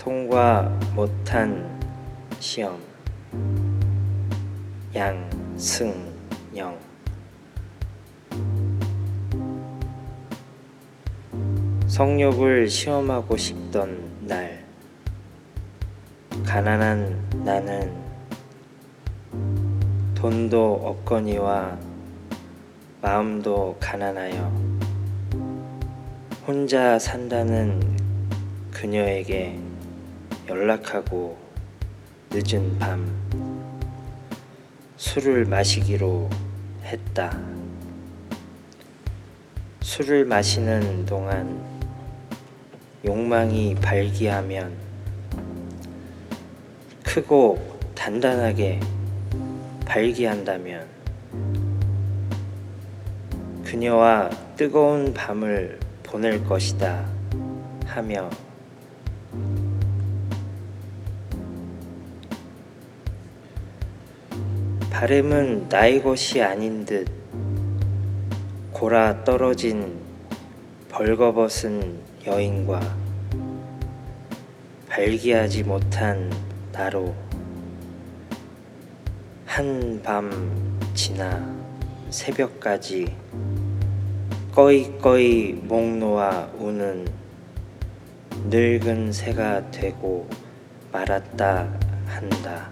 통과 못한 시험. 양승영. 성욕을 시험하고 싶던 날. 가난한 나는 돈도 없거니와 마음도 가난하여 혼자 산다는 그녀에게 연락하고 늦은 밤 술을 마시기로 했다. 술을 마시는 동안 욕망이 발기하면 크고 단단하게 발기한다면 그녀와 뜨거운 밤을 보낼 것이다 하며 바램은 나의 것이 아닌 듯 골아 떨어진 벌거벗은 여인과 발기하지 못한 나로 한 밤 지나 새벽까지 꺼이꺼이 목 놓아 우는 늙은 새가 되고 말았다 한다.